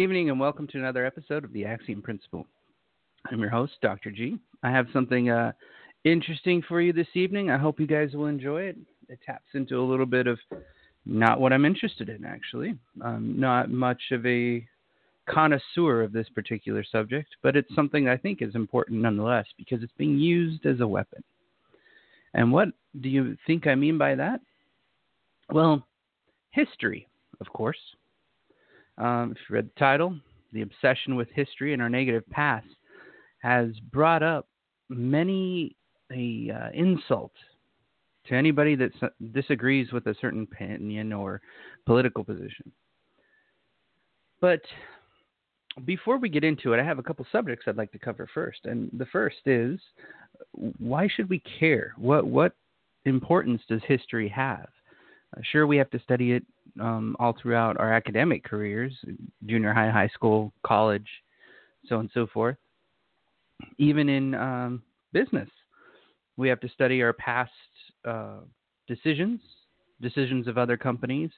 evening and welcome to another episode of the Axiom Principle. I'm your host, Dr. G. I have something uh, interesting for you this evening. I hope you guys will enjoy it. It taps into a little bit of not what I'm interested in, actually. I'm not much of a connoisseur of this particular subject, but it's something I think is important nonetheless because it's being used as a weapon. And what do you think I mean by that? Well, history, of course. Um, if you read the title, The Obsession with History and Our Negative Past has brought up many a uh, insult to anybody that disagrees with a certain opinion or political position. But before we get into it, I have a couple subjects I'd like to cover first. And the first is why should we care? What what importance does history have? Uh, sure, we have to study it um, all throughout our academic careers, junior high, high school, college, so on and so forth. Even in um, business, we have to study our past uh, decisions, decisions of other companies,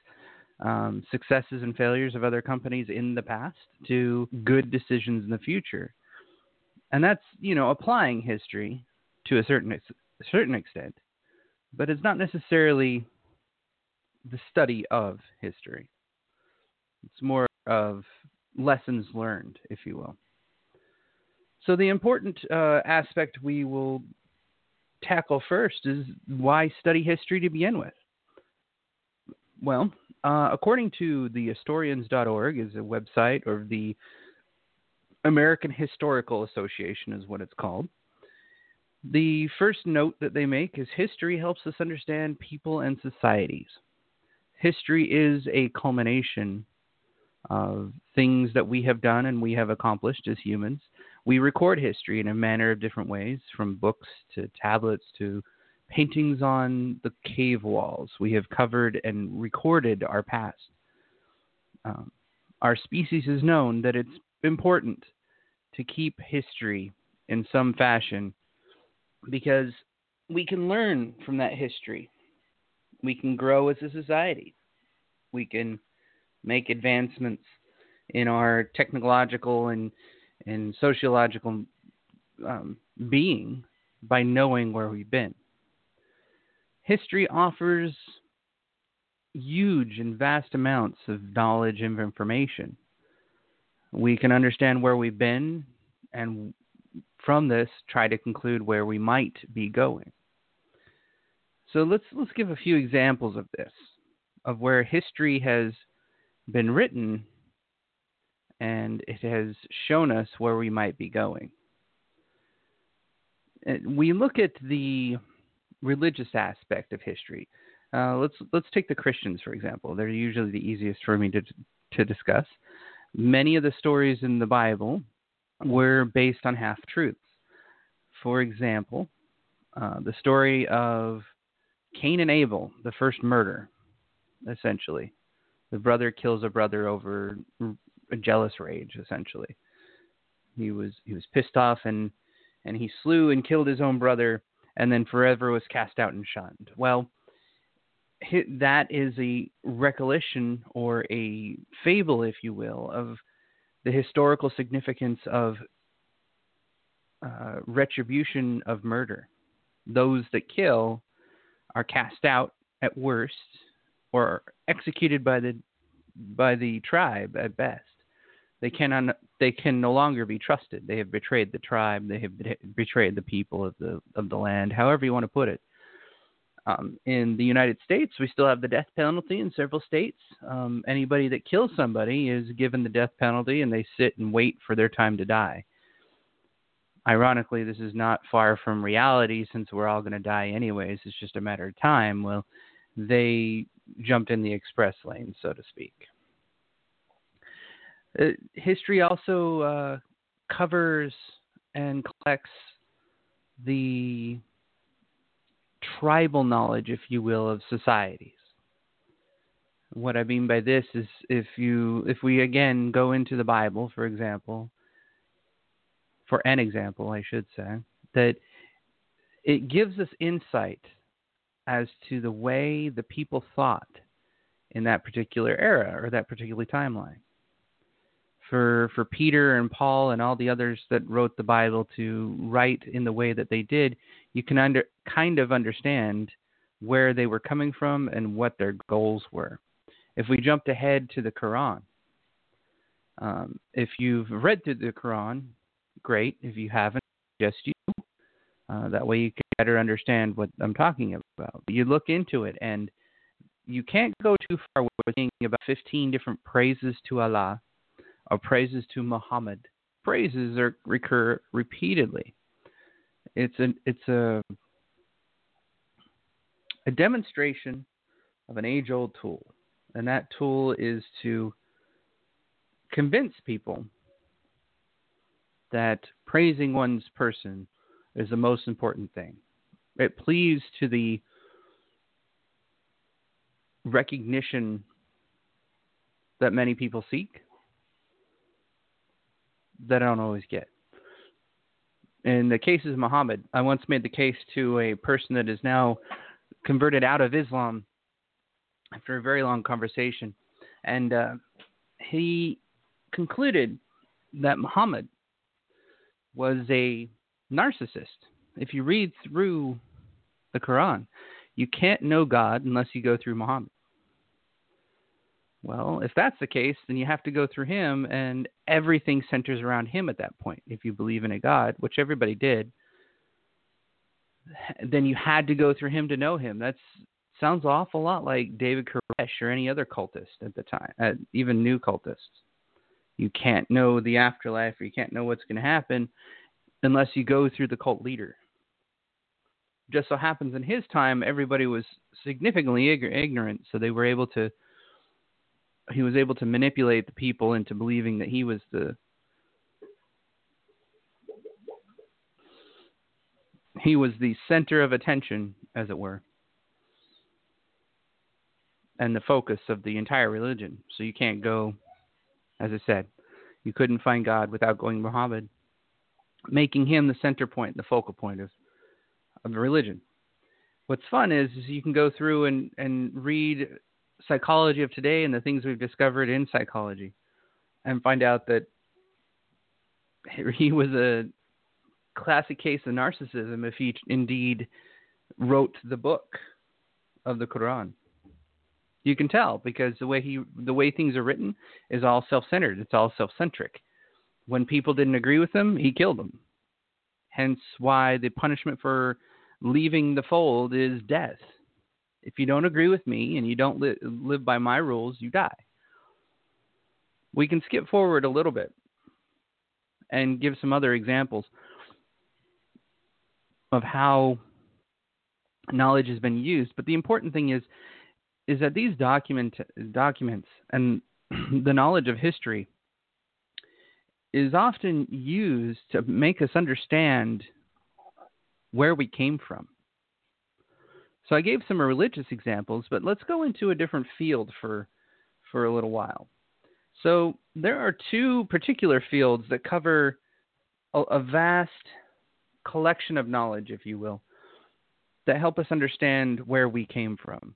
um, successes and failures of other companies in the past to good decisions in the future. And that's, you know, applying history to a certain, a certain extent, but it's not necessarily the study of history. It's more of lessons learned, if you will. So, the important uh, aspect we will tackle first is why study history to begin with. Well, uh, according to the historians.org is a website or the American Historical Association is what it's called. The first note that they make is history helps us understand people and societies. History is a culmination of things that we have done and we have accomplished as humans. We record history in a manner of different ways, from books to tablets to paintings on the cave walls. We have covered and recorded our past. Um, our species has known that it's important to keep history in some fashion because we can learn from that history. We can grow as a society. We can make advancements in our technological and and sociological um, being by knowing where we've been history offers huge and vast amounts of knowledge and information. We can understand where we've been and from this try to conclude where we might be going. So let's let's give a few examples of this of where history has been written and it has shown us where we might be going. We look at the religious aspect of history. Uh, let's let's take the Christians for example. They're usually the easiest for me to to discuss. Many of the stories in the Bible were based on half truths. For example, uh, the story of Cain and Abel, the first murder, essentially. The brother kills a brother over a jealous rage, essentially. He was he was pissed off and and he slew and killed his own brother and then forever was cast out and shunned. Well, that is a recollection or a fable, if you will, of the historical significance of uh, retribution of murder. Those that kill are cast out at worst or executed by the by the tribe at best. They cannot. They can no longer be trusted. They have betrayed the tribe. They have betrayed the people of the of the land. However you want to put it. Um, in the United States, we still have the death penalty in several states. Um, anybody that kills somebody is given the death penalty, and they sit and wait for their time to die. Ironically, this is not far from reality since we're all going to die anyways. It's just a matter of time. Well, they jumped in the express lane, so to speak. Uh, history also uh, covers and collects the tribal knowledge, if you will, of societies. What I mean by this is if you if we again go into the Bible, for example, for an example, I should say, that it gives us insight as to the way the people thought in that particular era or that particular timeline. for for Peter and Paul and all the others that wrote the Bible to write in the way that they did, you can under kind of understand where they were coming from and what their goals were. If we jumped ahead to the Quran, um, if you've read through the Quran, great. If you haven't, just you. Uh, that way you can better understand what I'm talking about. You look into it, and you can't go too far with thinking about 15 different praises to Allah or praises to Muhammad. Praises are recur repeatedly. It's a it's a a demonstration of an age-old tool, and that tool is to convince people that praising one's person is the most important thing. It pleads to the recognition that many people seek that I don't always get. In the cases of Muhammad, I once made the case to a person that is now converted out of Islam after a very long conversation, and uh, he concluded that Muhammad was a narcissist. If you read through the Quran, you can't know God unless you go through Muhammad. Well, if that's the case, then you have to go through him, and everything centers around him at that point. If you believe in a God, which everybody did, then you had to go through him to know him. That sounds awful lot like David Koresh or any other cultist at the time, uh, even new cultists. You can't know the afterlife, or you can't know what's going to happen unless you go through the cult leader. Just so happens in his time, everybody was significantly ignorant, so they were able to he was able to manipulate the people into believing that he was the he was the center of attention, as it were, and the focus of the entire religion. So you can't go, as I said, you couldn't find God without going Muhammad, making him the center point, the focal point of, of the religion. What's fun is, is you can go through and, and read psychology of today and the things we've discovered in psychology and find out that he was a classic case of narcissism if he indeed wrote the book of the Quran. You can tell because the way he the way things are written is all self-centered. It's all self-centric. When people didn't agree with him, he killed them. Hence why the punishment for leaving the fold is death. If you don't agree with me and you don't li- live by my rules, you die. We can skip forward a little bit and give some other examples of how knowledge has been used. But the important thing is is that these document documents and the knowledge of history is often used to make us understand where we came from. So I gave some religious examples, but let's go into a different field for for a little while. So there are two particular fields that cover a, a vast collection of knowledge, if you will, that help us understand where we came from.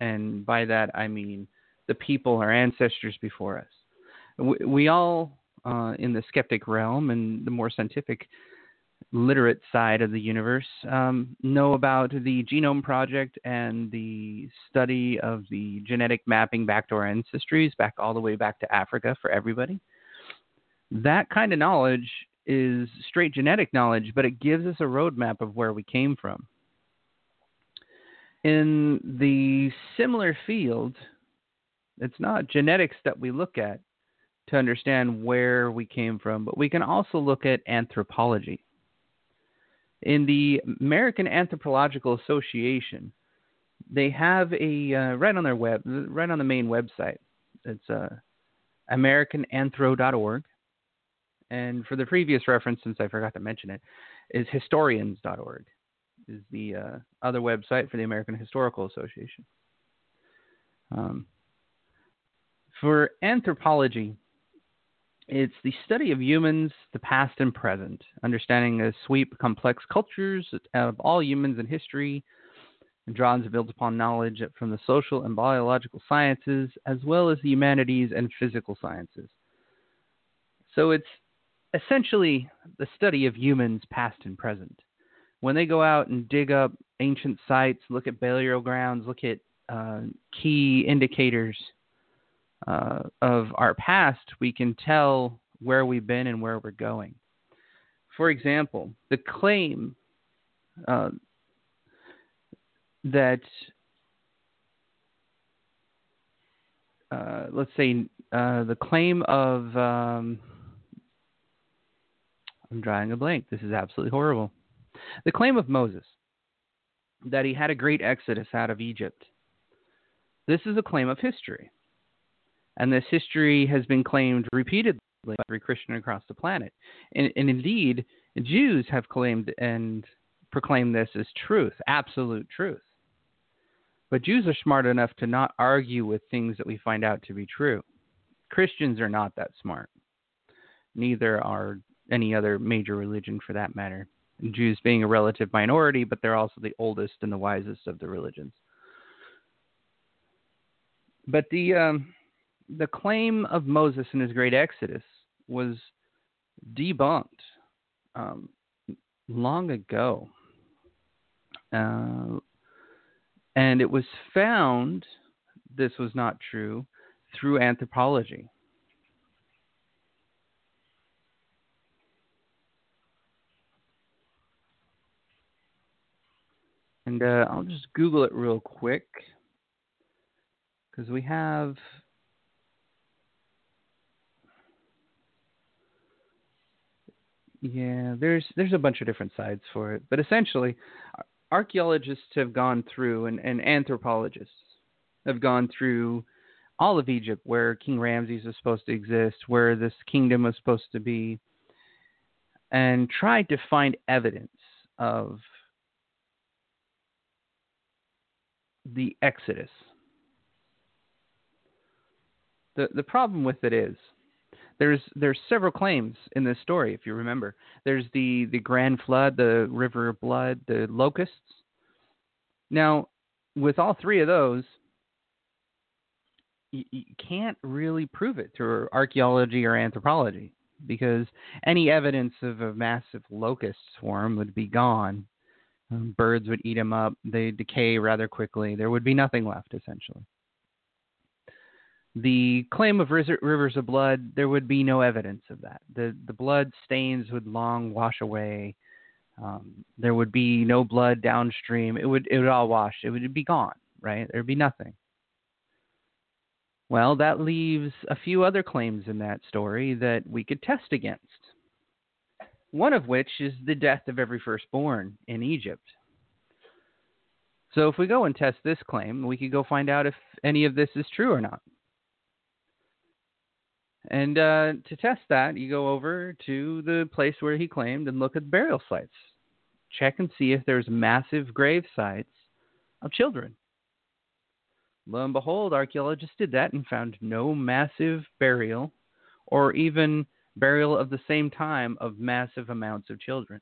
And by that I mean the people, our ancestors before us. We, we all, uh, in the skeptic realm and the more scientific literate side of the universe um, know about the Genome Project and the study of the genetic mapping back to our ancestries, back all the way back to Africa for everybody. That kind of knowledge is straight genetic knowledge, but it gives us a roadmap of where we came from. In the similar field, it's not genetics that we look at to understand where we came from, but we can also look at anthropology in the American Anthropological Association, they have a uh, right on their web, right on the main website. It's uh, AmericanAnthro.org, and for the previous reference, since I forgot to mention it, is Historians.org is the uh, other website for the American Historical Association. Um, for anthropology, it's the study of humans, the past and present, understanding the sweep complex cultures of all humans in history, and builds upon knowledge from the social and biological sciences, as well as the humanities and physical sciences. So it's essentially the study of humans past and present. When they go out and dig up ancient sites, look at burial grounds, look at uh, key indicators uh, of our past, we can tell where we've been and where we're going. For example, the claim uh, that uh, let's say uh, the claim of um, I'm drawing a blank. This is absolutely horrible. The claim of Moses that he had a great exodus out of Egypt. This is a claim of history. And this history has been claimed repeatedly by every Christian across the planet. And, and indeed, Jews have claimed and proclaimed this as truth, absolute truth. But Jews are smart enough to not argue with things that we find out to be true. Christians are not that smart. Neither are any other major religion for that matter. Jews being a relative minority, but they're also the oldest and the wisest of the religions. But the um, the claim of Moses and his great exodus was debunked um, long ago, uh, and it was found this was not true through anthropology. And uh, I'll just Google it real quick because we have. Yeah, there's there's a bunch of different sides for it, but essentially, archaeologists have gone through and, and anthropologists have gone through all of Egypt, where King Ramses was supposed to exist, where this kingdom was supposed to be, and tried to find evidence of the Exodus. The the problem with it is there's there's several claims in this story if you remember. There's the the grand flood, the river of blood, the locusts. Now, with all three of those, you, you can't really prove it through archaeology or anthropology because any evidence of a massive locust swarm would be gone um, birds would eat them up. They decay rather quickly. There would be nothing left, essentially. The claim of rivers of blood, there would be no evidence of that. The, the blood stains would long wash away. Um, there would be no blood downstream. It would, it would all wash. It would be gone, right? There would be nothing. Well, that leaves a few other claims in that story that we could test against one of which is the death of every firstborn in Egypt. So if we go and test this claim, we could go find out if any of this is true or not. And uh, to test that, you go over to the place where he claimed and look at burial sites. Check and see if there's massive grave sites of children. Lo and behold, archaeologists did that and found no massive burial or even burial of the same time of massive amounts of children.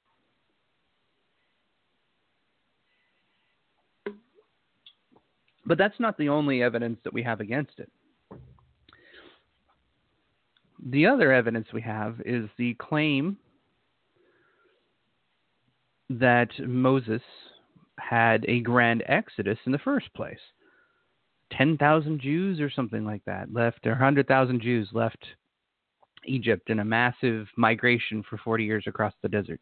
But that's not the only evidence that we have against it. The other evidence we have is the claim that Moses had a grand exodus in the first place. 10,000 Jews or something like that left, or 100,000 Jews left Egypt in a massive migration for 40 years across the desert.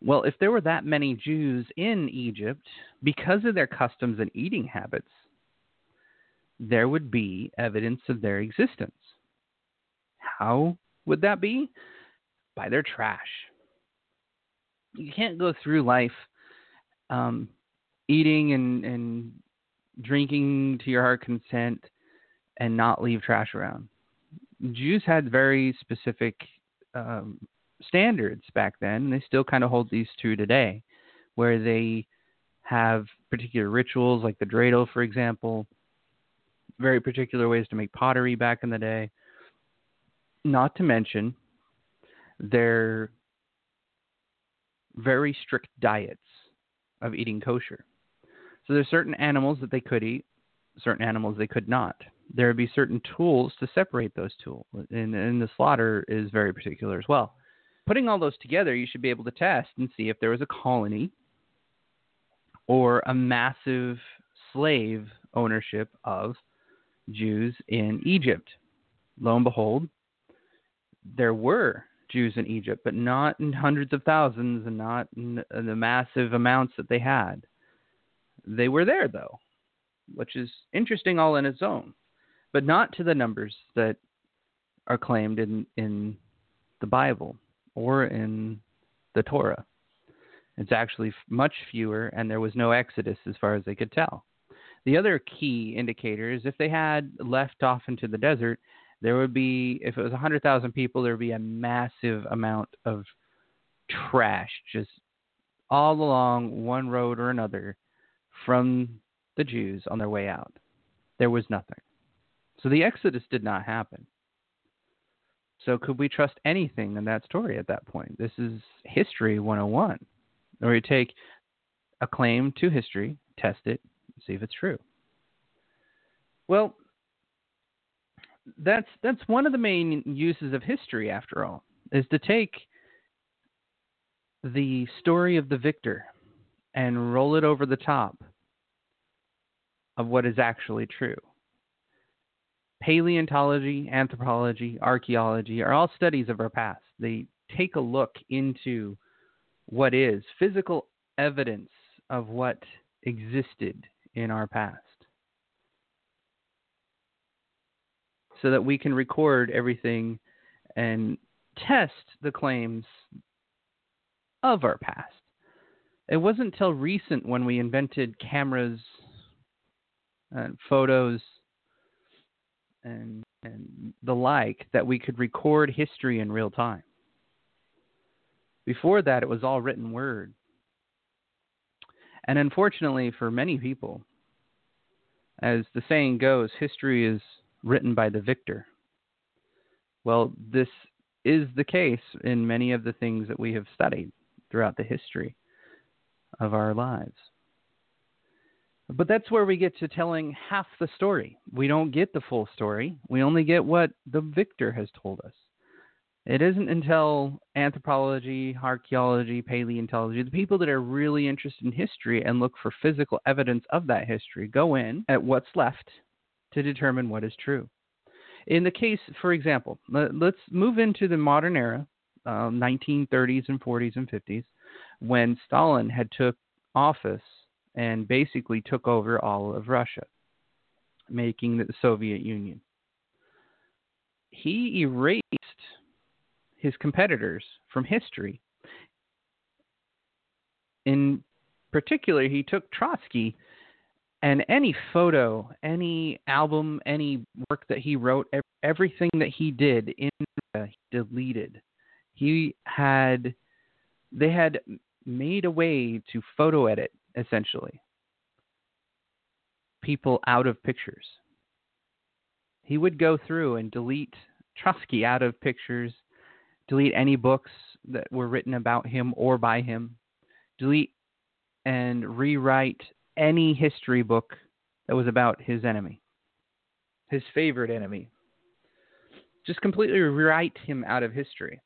Well, if there were that many Jews in Egypt, because of their customs and eating habits, there would be evidence of their existence. How would that be? By their trash. You can't go through life um, eating and, and drinking to your heart content and not leave trash around. Jews had very specific um, standards back then, and they still kind of hold these true today, where they have particular rituals, like the dreidel, for example, very particular ways to make pottery back in the day. Not to mention their very strict diets of eating kosher. So there's certain animals that they could eat, certain animals they could not. there would be certain tools to separate those tools, and, and the slaughter is very particular as well. Putting all those together, you should be able to test and see if there was a colony or a massive slave ownership of Jews in Egypt. Lo and behold, there were Jews in Egypt, but not in hundreds of thousands and not in the massive amounts that they had. They were there, though, which is interesting all in its own, but not to the numbers that are claimed in, in the Bible or in the Torah. It's actually much fewer, and there was no exodus as far as they could tell. The other key indicator is if they had left off into the desert, there would be, if it was 100,000 people, there would be a massive amount of trash just all along one road or another from the Jews on their way out. There was nothing. So the Exodus did not happen. So could we trust anything in that story at that point? This is history 101. Or you take a claim to history, test it, see if it's true. Well, that's that's one of the main uses of history after all, is to take the story of the victor and roll it over the top of what is actually true. Paleontology, anthropology, archaeology are all studies of our past. They take a look into what is physical evidence of what existed in our past. So that we can record everything and test the claims of our past. It wasn't until recent when we invented cameras and photos and and the like that we could record history in real time. Before that, it was all written word. And unfortunately, for many people, as the saying goes, history is written by the victor. Well, this is the case in many of the things that we have studied throughout the history of our lives. But that's where we get to telling half the story. We don't get the full story. We only get what the victor has told us. It isn't until anthropology, archaeology, paleontology, the people that are really interested in history and look for physical evidence of that history go in at what's left to determine what is true. In the case, for example, let's move into the modern era, um, 1930s and 40s and 50s, when Stalin had took office and basically took over all of Russia, making the Soviet Union. He erased his competitors from history. In particular, he took Trotsky and any photo, any album, any work that he wrote, everything that he did in uh, he deleted. He had they had made a way to photo edit essentially people out of pictures. He would go through and delete Trotsky out of pictures, delete any books that were written about him or by him, delete and rewrite any history book that was about his enemy, his favorite enemy. Just completely rewrite him out of history.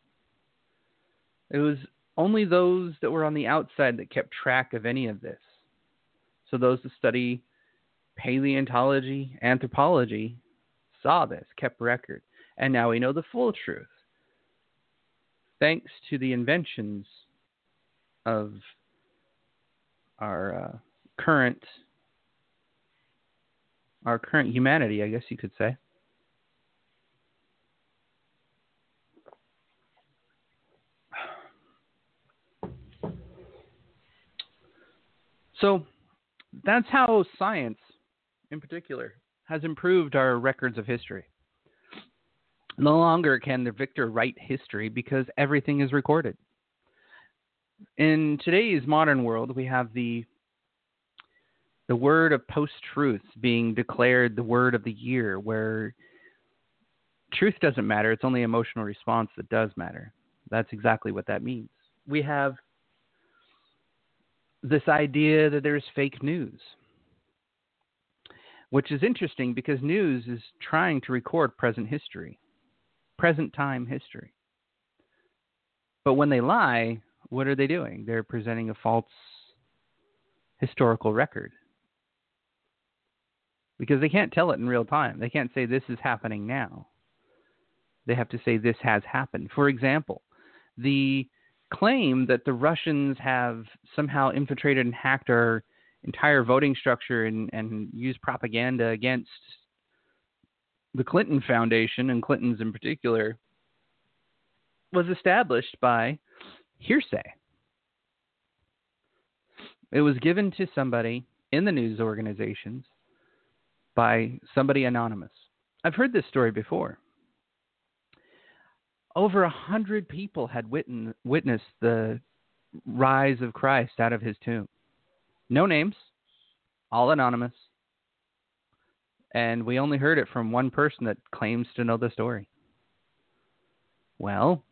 It was only those that were on the outside that kept track of any of this. So those that study paleontology, anthropology saw this, kept record, and now we know the full truth. Thanks to the inventions of our uh, current our current humanity, I guess you could say. So that's how science, in particular, has improved our records of history. No longer can the victor write history because everything is recorded. In today's modern world, we have the the word of post truth being declared the word of the year, where truth doesn't matter, it's only emotional response that does matter. That's exactly what that means. We have this idea that there's fake news. which is interesting because news is trying to record present history, present time history. But when they lie, what are they doing? They're presenting a false historical record. Because they can't tell it in real time. They can't say this is happening now. They have to say this has happened. For example, the claim that the Russians have somehow infiltrated and hacked our entire voting structure and, and used propaganda against the Clinton Foundation and Clintons in particular was established by hearsay. It was given to somebody in the news organizations by somebody anonymous. I've heard this story before. Over a hundred people had witnessed the rise of Christ out of his tomb. No names, all anonymous. And we only heard it from one person that claims to know the story. Well,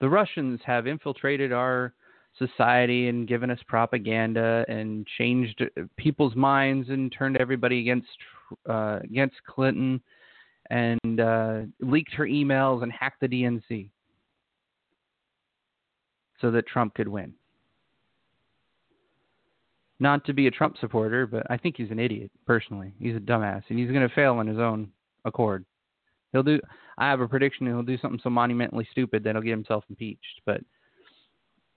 the Russians have infiltrated our society and given us propaganda and changed people's minds and turned everybody against uh, against Clinton and uh, leaked her emails and hacked the DNC so that Trump could win. Not to be a Trump supporter, but I think he's an idiot personally. He's a dumbass, and he's going to fail on his own accord. He'll do. I have a prediction. He'll do something so monumentally stupid that he'll get himself impeached. But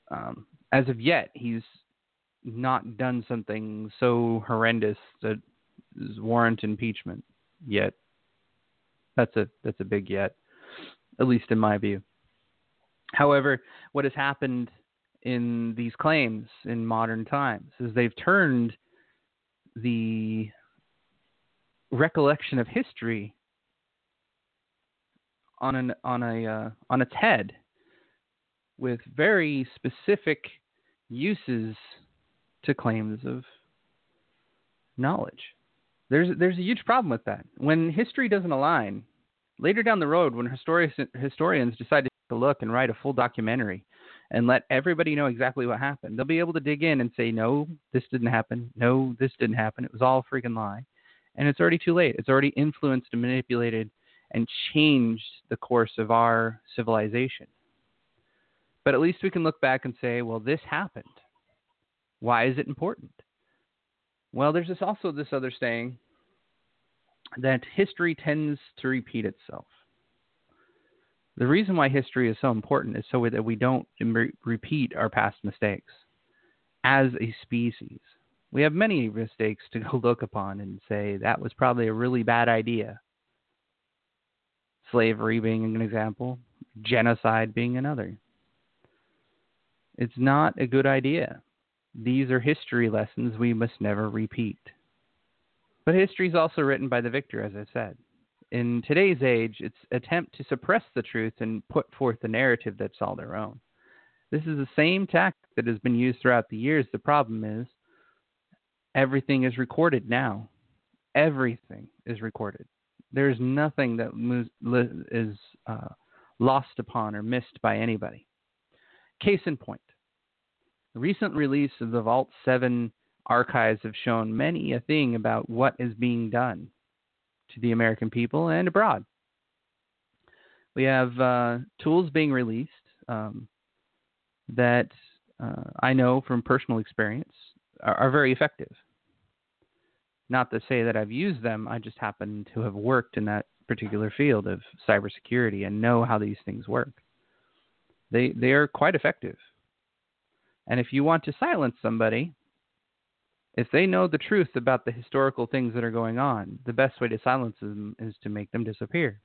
um, as of yet, he's not done something so horrendous that warrant impeachment yet. That's a that's a big yet, at least in my view. However, what has happened in these claims in modern times is they've turned the recollection of history on an on a uh, on its head with very specific uses to claims of knowledge. There's there's a huge problem with that. When history doesn't align, later down the road, when historians historians decide to look and write a full documentary and let everybody know exactly what happened, they'll be able to dig in and say, no, this didn't happen. No, this didn't happen. It was all a freaking lie. And it's already too late. It's already influenced and manipulated and changed the course of our civilization. But at least we can look back and say, well, this happened. Why is it important? Well, there's this also this other saying that history tends to repeat itself. The reason why history is so important is so that we don't re- repeat our past mistakes as a species. We have many mistakes to go look upon and say that was probably a really bad idea slavery being an example, genocide being another. It's not a good idea. These are history lessons we must never repeat. But history is also written by the victor, as I said. In today's age, its attempt to suppress the truth and put forth a narrative that's all their own. This is the same tactic that has been used throughout the years. The problem is everything is recorded now. Everything is recorded. There's nothing that is uh, lost upon or missed by anybody. Case in point recent release of the Vault 7 archives have shown many a thing about what is being done to the American people and abroad. We have uh, tools being released um, that uh, I know from personal experience are, are very effective. Not to say that I've used them, I just happen to have worked in that particular field of cybersecurity and know how these things work. They they are quite effective. And if you want to silence somebody, if they know the truth about the historical things that are going on, the best way to silence them is to make them disappear,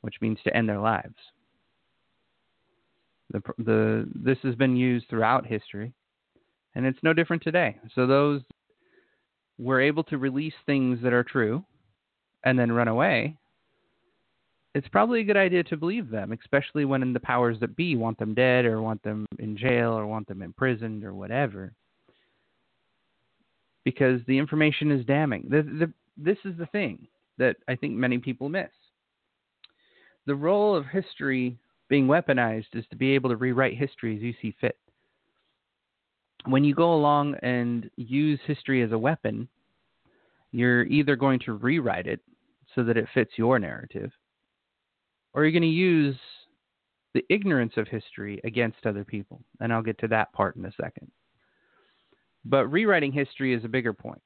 which means to end their lives. The, the, this has been used throughout history, and it's no different today. So those were able to release things that are true and then run away, it's probably a good idea to believe them, especially when the powers that be want them dead or want them in jail or want them imprisoned or whatever. Because the information is damning. The, the, this is the thing that I think many people miss. The role of history being weaponized is to be able to rewrite history as you see fit when you go along and use history as a weapon, you're either going to rewrite it so that it fits your narrative, or are you're going to use the ignorance of history against other people. And I'll get to that part in a second. But rewriting history is a bigger point.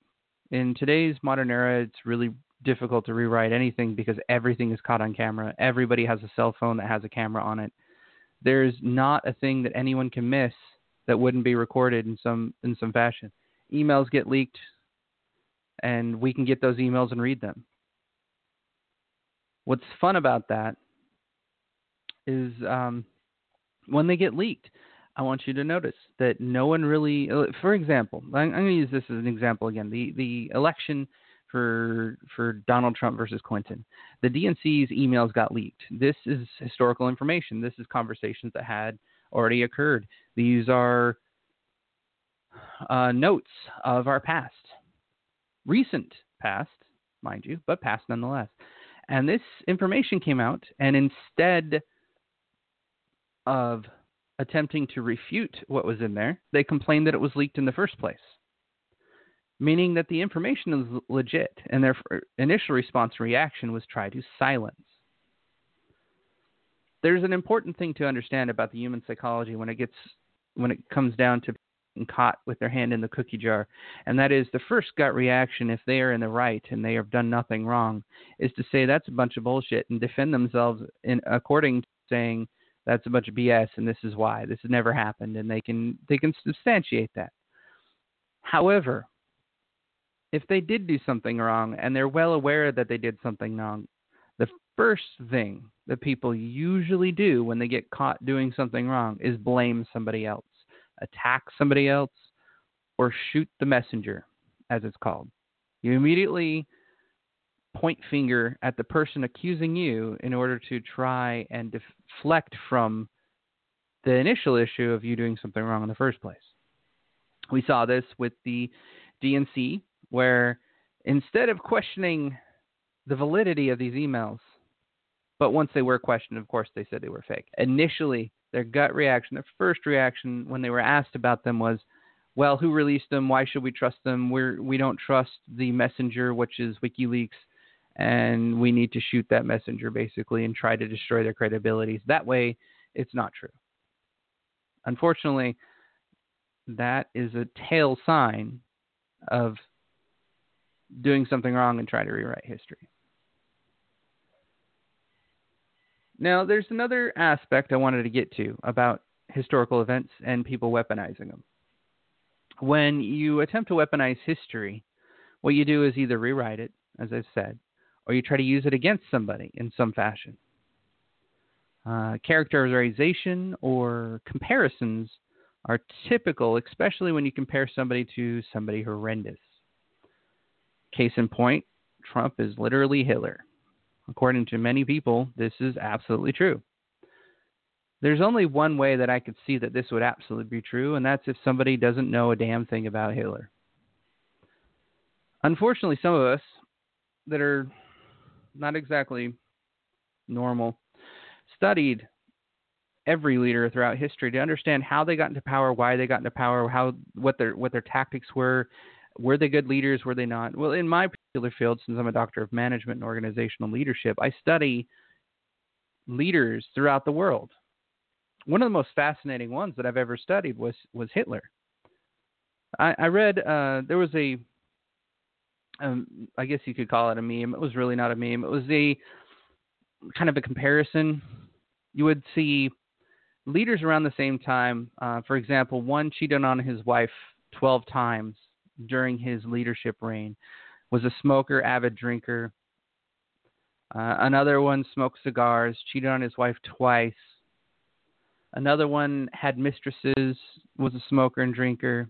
In today's modern era, it's really difficult to rewrite anything because everything is caught on camera. Everybody has a cell phone that has a camera on it. There's not a thing that anyone can miss that wouldn't be recorded in some in some fashion. Emails get leaked and we can get those emails and read them. What's fun about that is um, when they get leaked, I want you to notice that no one really, uh, for example, I'm, going to use this as an example again. The the election for for Donald Trump versus Clinton, the DNC's emails got leaked. This is historical information. This is conversations that had already occurred. These are uh, notes of our past, recent past, mind you, but past nonetheless. And this information came out, and instead of attempting to refute what was in there, they complained that it was leaked in the first place, meaning that the information is legit, and their initial response reaction was try to silence. There's an important thing to understand about the human psychology when it gets when it comes down to being caught with their hand in the cookie jar, and that is the first gut reaction if they are in the right and they have done nothing wrong is to say that's a bunch of bullshit and defend themselves in according to saying that's a bunch of BS and this is why this has never happened and they can they can substantiate that. However, if they did do something wrong and they're well aware that they did something wrong, the first thing that people usually do when they get caught doing something wrong is blame somebody else, attack somebody else, or shoot the messenger, as it's called. You immediately point finger at the person accusing you in order to try and deflect from the initial issue of you doing something wrong in the first place. We saw this with the DNC, where instead of questioning the validity of these emails, but once they were questioned, of course, they said they were fake. Initially, their gut reaction, their first reaction when they were asked about them was, well, who released them? Why should we trust them? We're, we don't trust the messenger, which is WikiLeaks and we need to shoot that messenger basically and try to destroy their credibility. That way, it's not true. Unfortunately, that is a tail sign of doing something wrong and trying to rewrite history. Now, there's another aspect I wanted to get to about historical events and people weaponizing them. When you attempt to weaponize history, what you do is either rewrite it, as I've said, or you try to use it against somebody in some fashion. Uh, characterization or comparisons are typical, especially when you compare somebody to somebody horrendous. Case in point, Trump is literally Hitler. According to many people, this is absolutely true. There's only one way that I could see that this would absolutely be true, and that's if somebody doesn't know a damn thing about Hitler. Unfortunately, some of us that are not exactly normal, studied every leader throughout history to understand how they got into power, why they got into power, how what their what their tactics were, were they good leaders, were they not? Well, in my particular field, since I'm a doctor of management and organizational leadership, I study leaders throughout the world. One of the most fascinating ones that I've ever studied was was Hitler. I, I read uh, there was a um, I guess you could call it a meme. It was really not a meme. It was a kind of a comparison. You would see leaders around the same time. Uh, for example, one cheated on his wife 12 times during his leadership reign, was a smoker, avid drinker. Uh, another one smoked cigars, cheated on his wife twice. Another one had mistresses, was a smoker and drinker.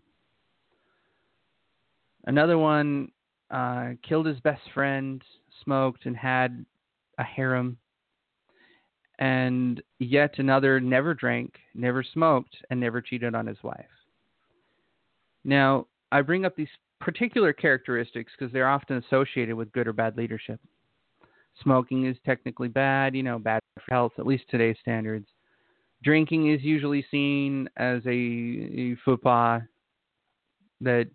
Another one uh, killed his best friend, smoked, and had a harem. And yet another never drank, never smoked, and never cheated on his wife. Now, I bring up these particular characteristics because they're often associated with good or bad leadership. Smoking is technically bad, you know, bad for health, at least today's standards. Drinking is usually seen as a, a faux pas that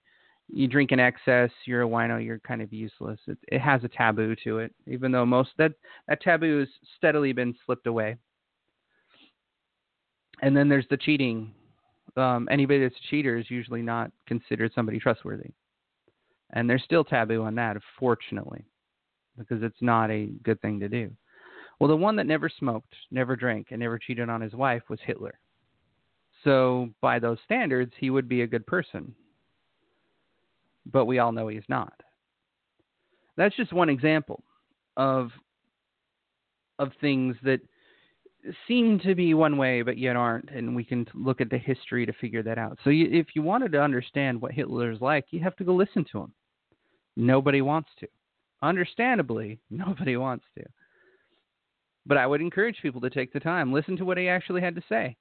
you drink in excess, you're a wino, you're kind of useless. It, it has a taboo to it, even though most that that taboo has steadily been slipped away. And then there's the cheating. Um, anybody that's a cheater is usually not considered somebody trustworthy, and there's still taboo on that, fortunately, because it's not a good thing to do. Well, the one that never smoked, never drank, and never cheated on his wife was Hitler. So, by those standards, he would be a good person but we all know he's not. That's just one example of of things that seem to be one way but yet aren't, and we can look at the history to figure that out. So, you, if you wanted to understand what Hitler's like, you have to go listen to him. Nobody wants to. Understandably, nobody wants to. But I would encourage people to take the time, listen to what he actually had to say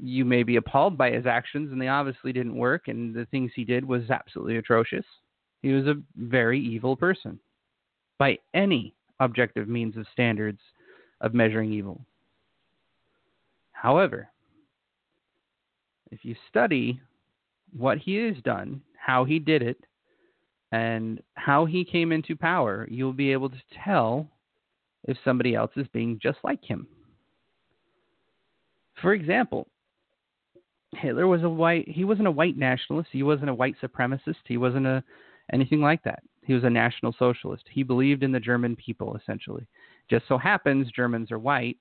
you may be appalled by his actions, and they obviously didn't work, and the things he did was absolutely atrocious. He was a very evil person by any objective means of standards of measuring evil. However, if you study what he has done, how he did it, and how he came into power, you'll be able to tell if somebody else is being just like him. For example, Hitler was a white. He wasn't a white nationalist. He wasn't a white supremacist. He wasn't a anything like that. He was a national socialist. He believed in the German people essentially. Just so happens Germans are white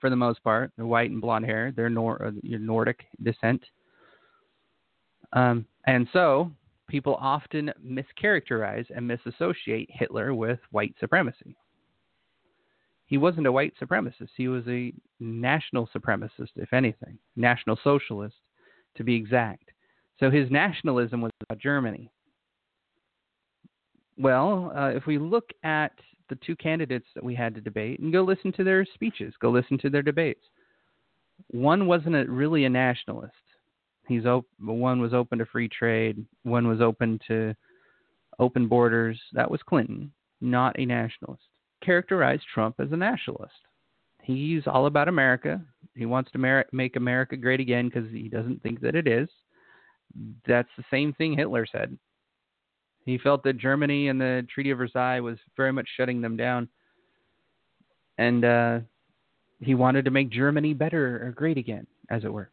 for the most part. They're white and blonde hair. They're Nor- uh, Nordic descent. Um, and so people often mischaracterize and misassociate Hitler with white supremacy he wasn't a white supremacist. He was a national supremacist, if anything, national socialist, to be exact. So his nationalism was about Germany. Well, uh, if we look at the two candidates that we had to debate and go listen to their speeches, go listen to their debates, one wasn't a, really a nationalist. He's op- one was open to free trade, one was open to open borders. That was Clinton, not a nationalist characterize Trump as a nationalist. He's all about America. He wants to make America great again because he doesn't think that it is. That's the same thing Hitler said. He felt that Germany and the Treaty of Versailles was very much shutting them down. And uh, he wanted to make Germany better or great again, as it were.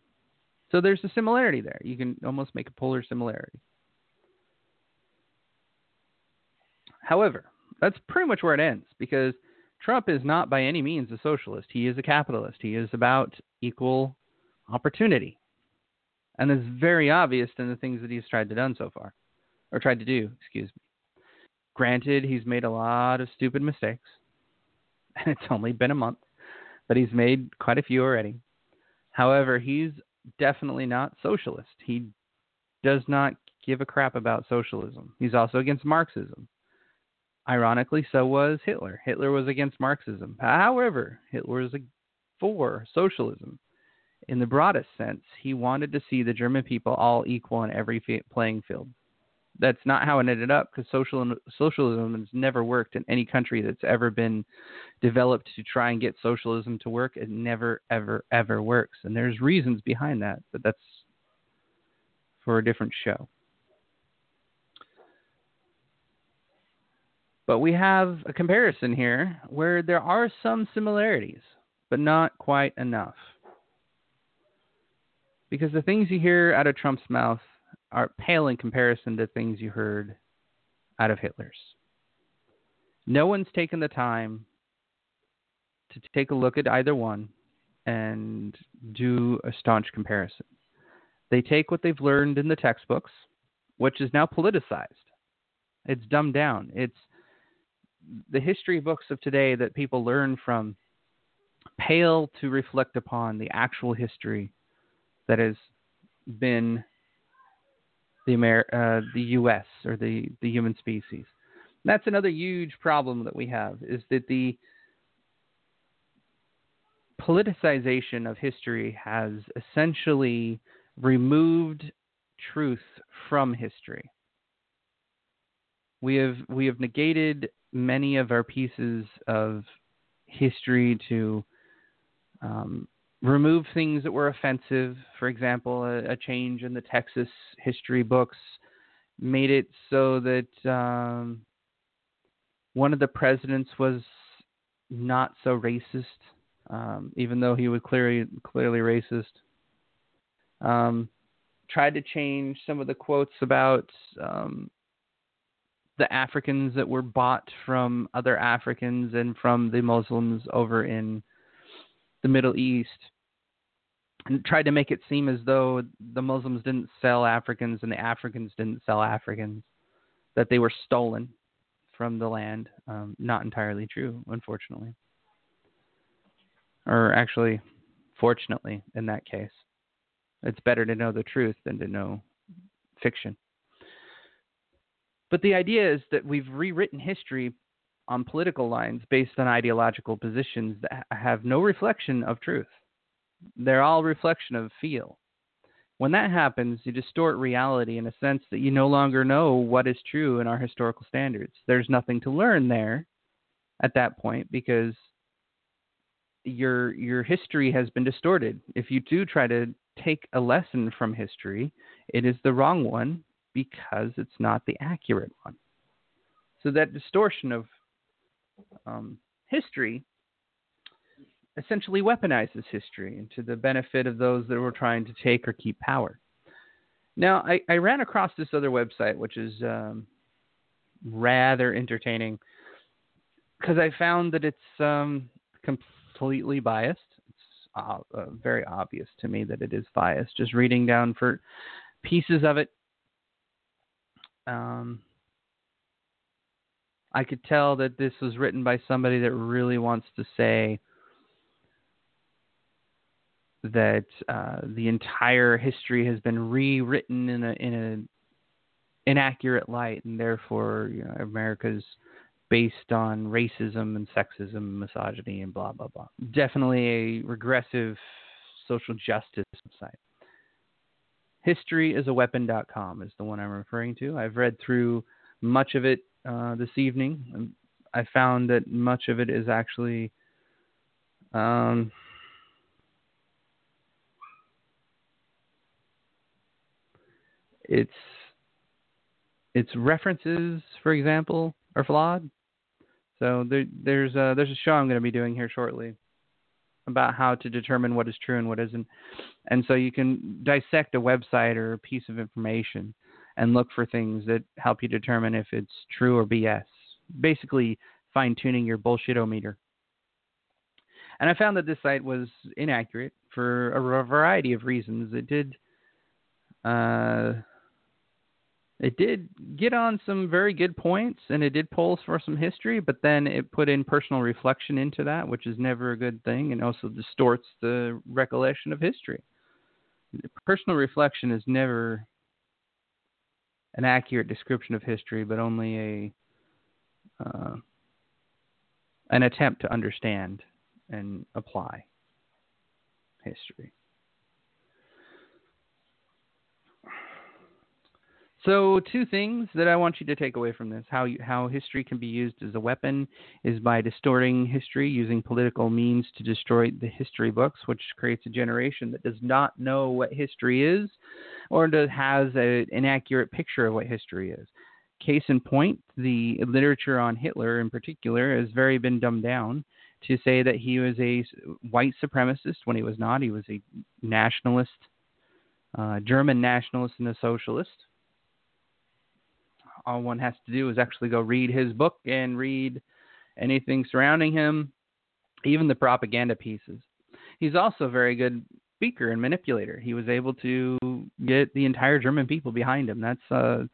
So there's a similarity there. You can almost make a polar similarity. However, that's pretty much where it ends because Trump is not by any means a socialist. He is a capitalist. He is about equal opportunity. And it's very obvious in the things that he's tried to done so far, or tried to do, excuse me. Granted, he's made a lot of stupid mistakes, and it's only been a month, but he's made quite a few already. However, he's definitely not socialist. He does not give a crap about socialism. He's also against Marxism. Ironically, so was Hitler. Hitler was against Marxism. However, Hitler was for socialism. In the broadest sense, he wanted to see the German people all equal in every playing field. That's not how it ended up because social, socialism has never worked in any country that's ever been developed to try and get socialism to work. It never, ever, ever works. And there's reasons behind that, but that's for a different show. But we have a comparison here where there are some similarities, but not quite enough. Because the things you hear out of Trump's mouth are pale in comparison to things you heard out of Hitler's. No one's taken the time to take a look at either one and do a staunch comparison. They take what they've learned in the textbooks, which is now politicized. It's dumbed down. It's the history books of today that people learn from pale to reflect upon the actual history that has been the Amer- uh, the U.S. or the the human species. And that's another huge problem that we have is that the politicization of history has essentially removed truth from history. We have we have negated many of our pieces of history to um, remove things that were offensive. For example, a, a change in the Texas history books made it so that um, one of the presidents was not so racist, um, even though he was clearly clearly racist. Um, tried to change some of the quotes about um, the Africans that were bought from other Africans and from the Muslims over in the Middle East and tried to make it seem as though the Muslims didn't sell Africans and the Africans didn't sell Africans, that they were stolen from the land. Um, not entirely true, unfortunately. Or actually, fortunately, in that case. It's better to know the truth than to know fiction. But the idea is that we've rewritten history on political lines based on ideological positions that have no reflection of truth. They're all reflection of feel. When that happens, you distort reality in a sense that you no longer know what is true in our historical standards. There's nothing to learn there at that point because your your history has been distorted. If you do try to take a lesson from history, it is the wrong one because it's not the accurate one. So that distortion of um, history essentially weaponizes history into the benefit of those that were trying to take or keep power. Now, I, I ran across this other website, which is um, rather entertaining because I found that it's um, completely biased. It's uh, uh, very obvious to me that it is biased. Just reading down for pieces of it, um, I could tell that this was written by somebody that really wants to say that uh, the entire history has been rewritten in a in an inaccurate light, and therefore you know, America's based on racism and sexism, and misogyny, and blah blah blah. Definitely a regressive social justice site. Historyisaweapon.com is the one I'm referring to. I've read through much of it uh, this evening. I found that much of it is actually um, its its references, for example, are flawed. So there, there's a, there's a show I'm going to be doing here shortly about how to determine what is true and what isn't. And so you can dissect a website or a piece of information and look for things that help you determine if it's true or BS. Basically, fine tuning your bullshitometer. And I found that this site was inaccurate for a variety of reasons. It did uh, it did get on some very good points and it did pull for some history, but then it put in personal reflection into that, which is never a good thing and also distorts the recollection of history. Personal reflection is never an accurate description of history, but only a uh, an attempt to understand and apply history. So, two things that I want you to take away from this: how you, how history can be used as a weapon is by distorting history using political means to destroy the history books, which creates a generation that does not know what history is, or does, has an inaccurate picture of what history is. Case in point, the literature on Hitler, in particular, has very been dumbed down to say that he was a white supremacist when he was not. He was a nationalist, uh, German nationalist, and a socialist all one has to do is actually go read his book and read anything surrounding him, even the propaganda pieces. He's also a very good speaker and manipulator. He was able to get the entire German people behind him. That's a,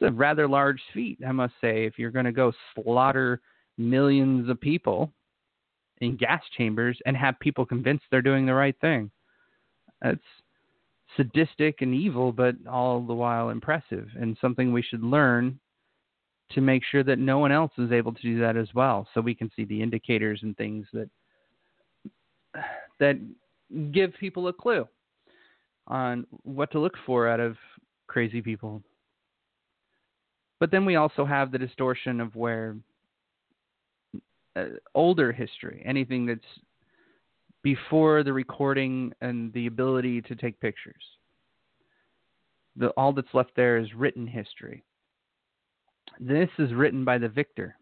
that's a rather large feat, I must say, if you're going to go slaughter millions of people in gas chambers and have people convinced they're doing the right thing. That's sadistic and evil, but all the while impressive, and something we should learn to make sure that no one else is able to do that as well. So we can see the indicators and things that that give people a clue on what to look for out of crazy people. But then we also have the distortion of where uh, older history, anything that's before the recording and the ability to take pictures. The, all that's left there is written history. This is written by the victor.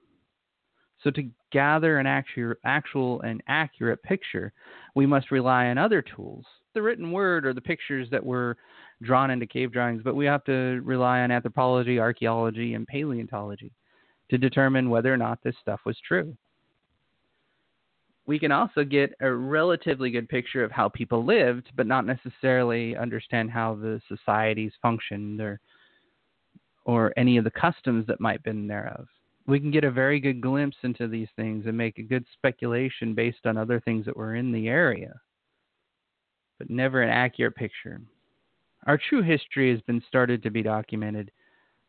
So to gather an actual, actual and accurate picture, we must rely on other tools, the written word or the pictures that were drawn into cave drawings, but we have to rely on anthropology, archaeology, and paleontology to determine whether or not this stuff was true. We can also get a relatively good picture of how people lived, but not necessarily understand how the societies functioned or or any of the customs that might have been thereof. We can get a very good glimpse into these things and make a good speculation based on other things that were in the area, but never an accurate picture. Our true history has been started to be documented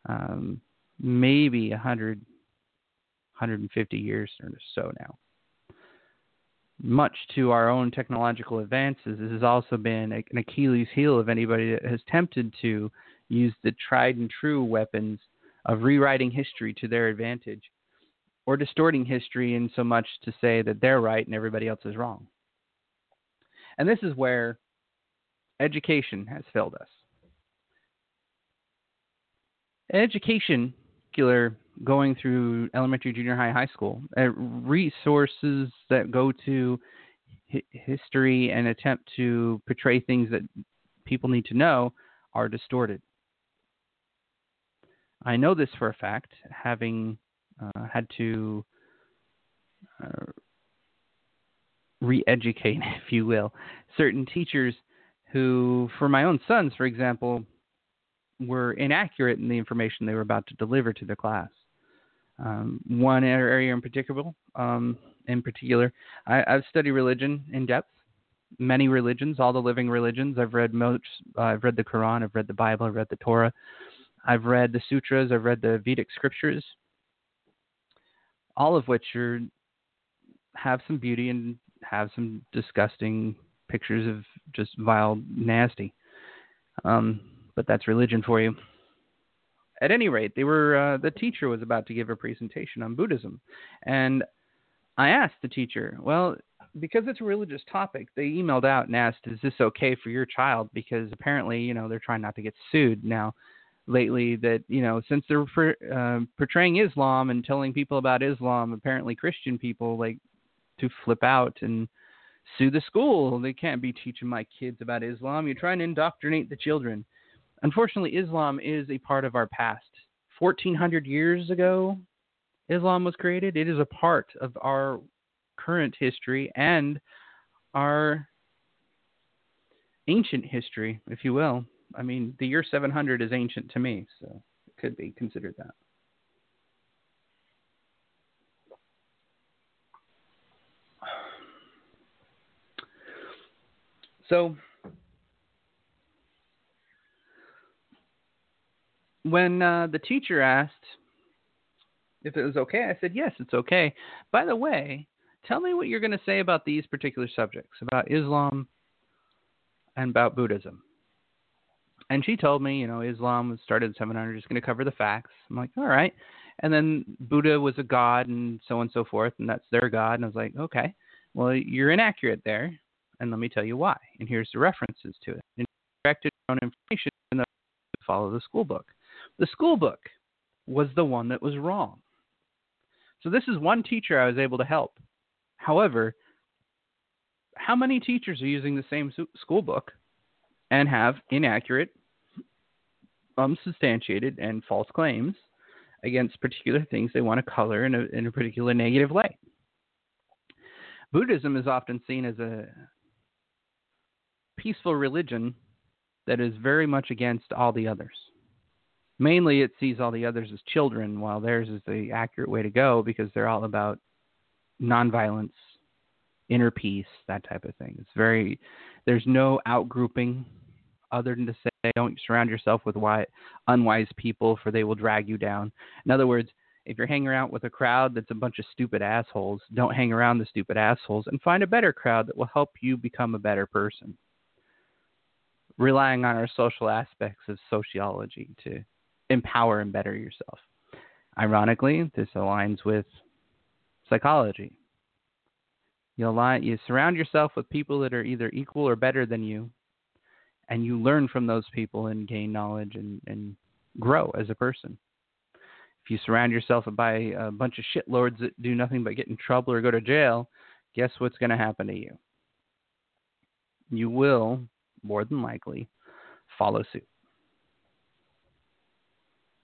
um, maybe 100, 150 years or so now. Much to our own technological advances, this has also been an Achilles heel of anybody that has attempted to use the tried and true weapons of rewriting history to their advantage or distorting history in so much to say that they're right and everybody else is wrong. And this is where education has failed us. Education, going through elementary, junior high, high school, uh, resources that go to hi- history and attempt to portray things that people need to know are distorted. I know this for a fact, having uh, had to uh, re educate, if you will, certain teachers who, for my own sons, for example, were inaccurate in the information they were about to deliver to the class. Um, one area in particular, um, in particular, I, have studied religion in depth, many religions, all the living religions. I've read most, uh, I've read the Quran, I've read the Bible, I've read the Torah, I've read the sutras, I've read the Vedic scriptures, all of which are have some beauty and have some disgusting pictures of just vile nasty. Um, but that's religion for you. At any rate, they were uh, the teacher was about to give a presentation on Buddhism, and I asked the teacher, well, because it's a religious topic, they emailed out and asked, "Is this okay for your child?" Because apparently, you know, they're trying not to get sued now lately that you know since they're for, uh, portraying Islam and telling people about Islam, apparently Christian people like to flip out and sue the school. They can't be teaching my kids about Islam. You're trying to indoctrinate the children. Unfortunately, Islam is a part of our past. 1400 years ago, Islam was created. It is a part of our current history and our ancient history, if you will. I mean, the year 700 is ancient to me, so it could be considered that. So, when uh, the teacher asked if it was okay, I said, yes, it's okay. By the way, tell me what you're going to say about these particular subjects about Islam and about Buddhism. And she told me, you know, Islam was started in 700, just going to cover the facts. I'm like, all right. And then Buddha was a god and so on and so forth, and that's their god. And I was like, okay, well, you're inaccurate there, and let me tell you why. And here's the references to it. And directed own information and follow the school book. The school book was the one that was wrong. So this is one teacher I was able to help. However, how many teachers are using the same school book and have inaccurate um, unsubstantiated and false claims against particular things they want to color in a, in a particular negative light. Buddhism is often seen as a peaceful religion that is very much against all the others. Mainly, it sees all the others as children, while theirs is the accurate way to go because they're all about nonviolence, inner peace, that type of thing. It's very, there's no outgrouping other than to say don't surround yourself with unwise people for they will drag you down. In other words, if you're hanging around with a crowd that's a bunch of stupid assholes, don't hang around the stupid assholes and find a better crowd that will help you become a better person. Relying on our social aspects of sociology to empower and better yourself. Ironically, this aligns with psychology. You align, you surround yourself with people that are either equal or better than you, and you learn from those people and gain knowledge and, and grow as a person. If you surround yourself by a bunch of shitlords that do nothing but get in trouble or go to jail, guess what's going to happen to you? You will, more than likely, follow suit.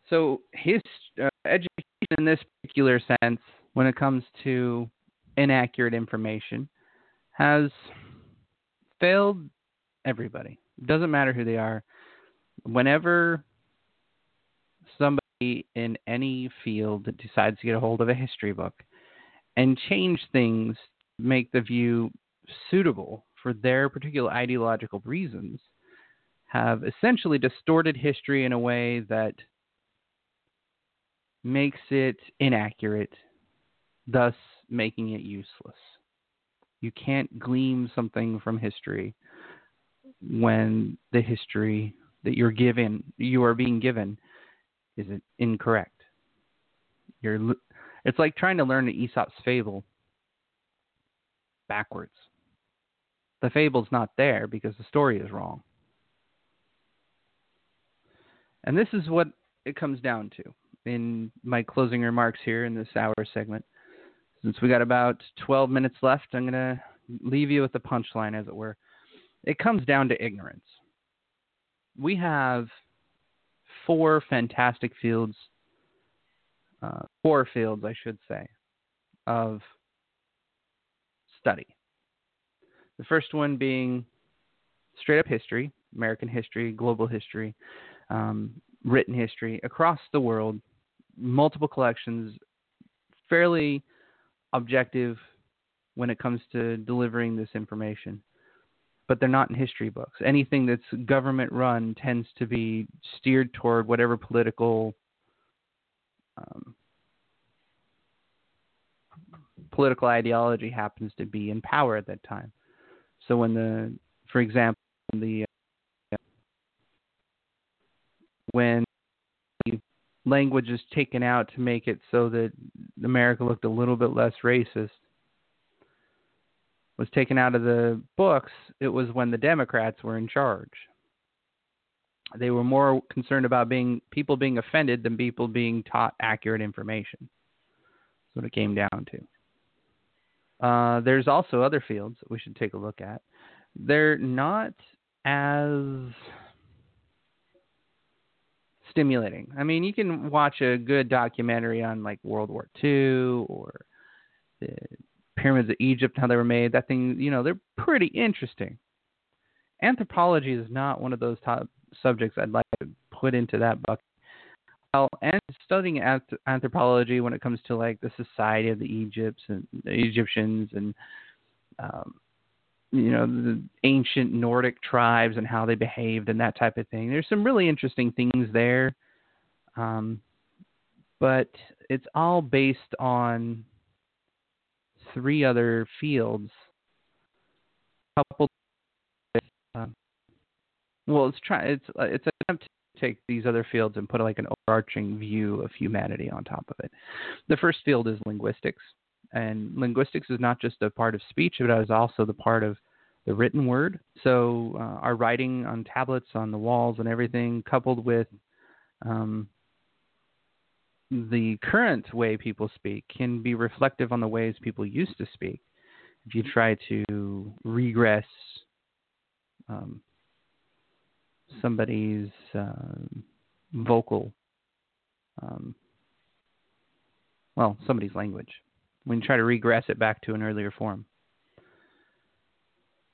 So, his uh, education in this particular sense, when it comes to inaccurate information, has failed everybody. It doesn't matter who they are. Whenever somebody in any field decides to get a hold of a history book and change things, make the view suitable for their particular ideological reasons, have essentially distorted history in a way that makes it inaccurate, thus making it useless. You can't glean something from history when the history that you're given, you are being given, is incorrect. You're, it's like trying to learn the Aesop's fable backwards. The fable's not there because the story is wrong. And this is what it comes down to in my closing remarks here in this hour segment. Since we got about 12 minutes left, I'm going to leave you with the punchline, as it were. It comes down to ignorance. We have four fantastic fields, uh, four fields, I should say, of study. The first one being straight up history, American history, global history, um, written history across the world, multiple collections, fairly objective when it comes to delivering this information. But they're not in history books. Anything that's government run tends to be steered toward whatever political um, political ideology happens to be in power at that time. So when the, for example, the uh, when language is taken out to make it so that America looked a little bit less racist was taken out of the books, it was when the Democrats were in charge. They were more concerned about being people being offended than people being taught accurate information. That's what it came down to. Uh, there's also other fields that we should take a look at. They're not as stimulating. I mean, you can watch a good documentary on like World War II or the pyramids of Egypt, how they were made. That thing, you know, they're pretty interesting. Anthropology is not one of those top subjects I'd like to put into that bucket. Well, and studying anthropology when it comes to like the society of the Egypts and the Egyptians and um, you know the ancient Nordic tribes and how they behaved and that type of thing. There's some really interesting things there, um, but it's all based on three other fields, coupled. With, um, well, it's try it's uh, it's an attempt to take these other fields and put like an overarching view of humanity on top of it. The first field is linguistics and linguistics is not just a part of speech, but it is also the part of the written word. So uh, our writing on tablets, on the walls, and everything, coupled with um, the current way people speak, can be reflective on the ways people used to speak. If you try to regress um, somebody's uh, vocal, um, well, somebody's language when you try to regress it back to an earlier form.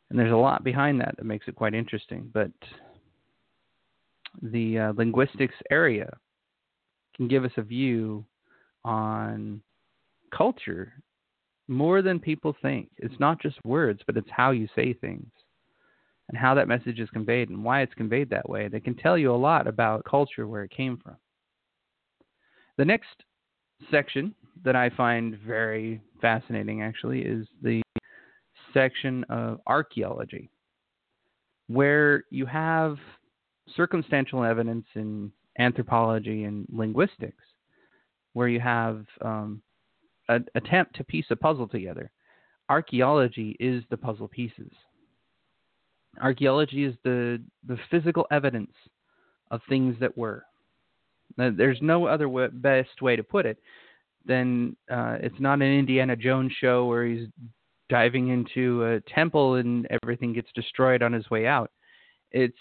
And there's a lot behind that that makes it quite interesting. But the uh, linguistics area can give us a view on culture more than people think. It's not just words, but it's how you say things and how that message is conveyed and why it's conveyed that way. They can tell you a lot about culture where it came from. The next section that I find very fascinating actually is the section of archaeology, where you have circumstantial evidence in anthropology and linguistics, where you have um, an attempt to piece a puzzle together archaeology is the puzzle pieces. Archaeology is the, the physical evidence of things that were. Now, there's no other best way to put it than uh, it's not an Indiana Jones show where he's diving into a temple and everything gets destroyed on his way out. It's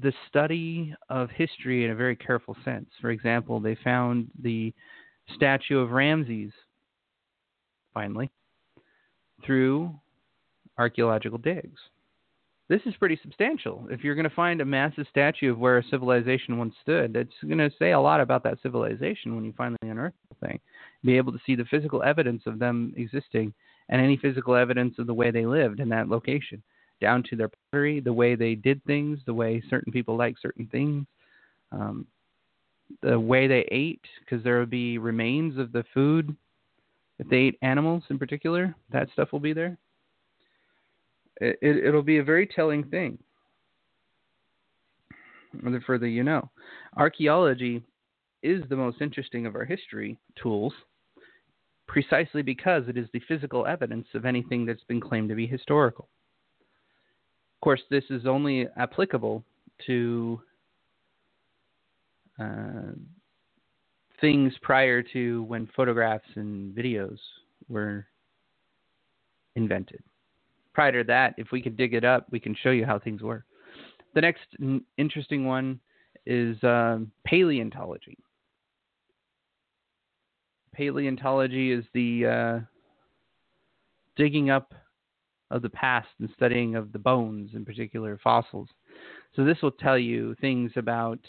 the study of history in a very careful sense. For example, they found the statue of Ramses, finally, through archaeological digs. This is pretty substantial. If you're going to find a massive statue of where a civilization once stood, that's going to say a lot about that civilization when you finally unearth the thing. Be able to see the physical evidence of them existing and any physical evidence of the way they lived in that location down to their pottery, the way they did things, the way certain people like certain things, um, the way they ate, because there would be remains of the food. If they ate animals in particular, that stuff will be there. It, it'll be a very telling thing. The further you know, archaeology is the most interesting of our history tools precisely because it is the physical evidence of anything that's been claimed to be historical Of course, this is only applicable to uh, things prior to when photographs and videos were invented. Prior to that, if we could dig it up, we can show you how things were. The next n- interesting one is um, paleontology. Paleontology is the uh, digging up of the past and studying of the bones, in particular fossils. So this will tell you things about,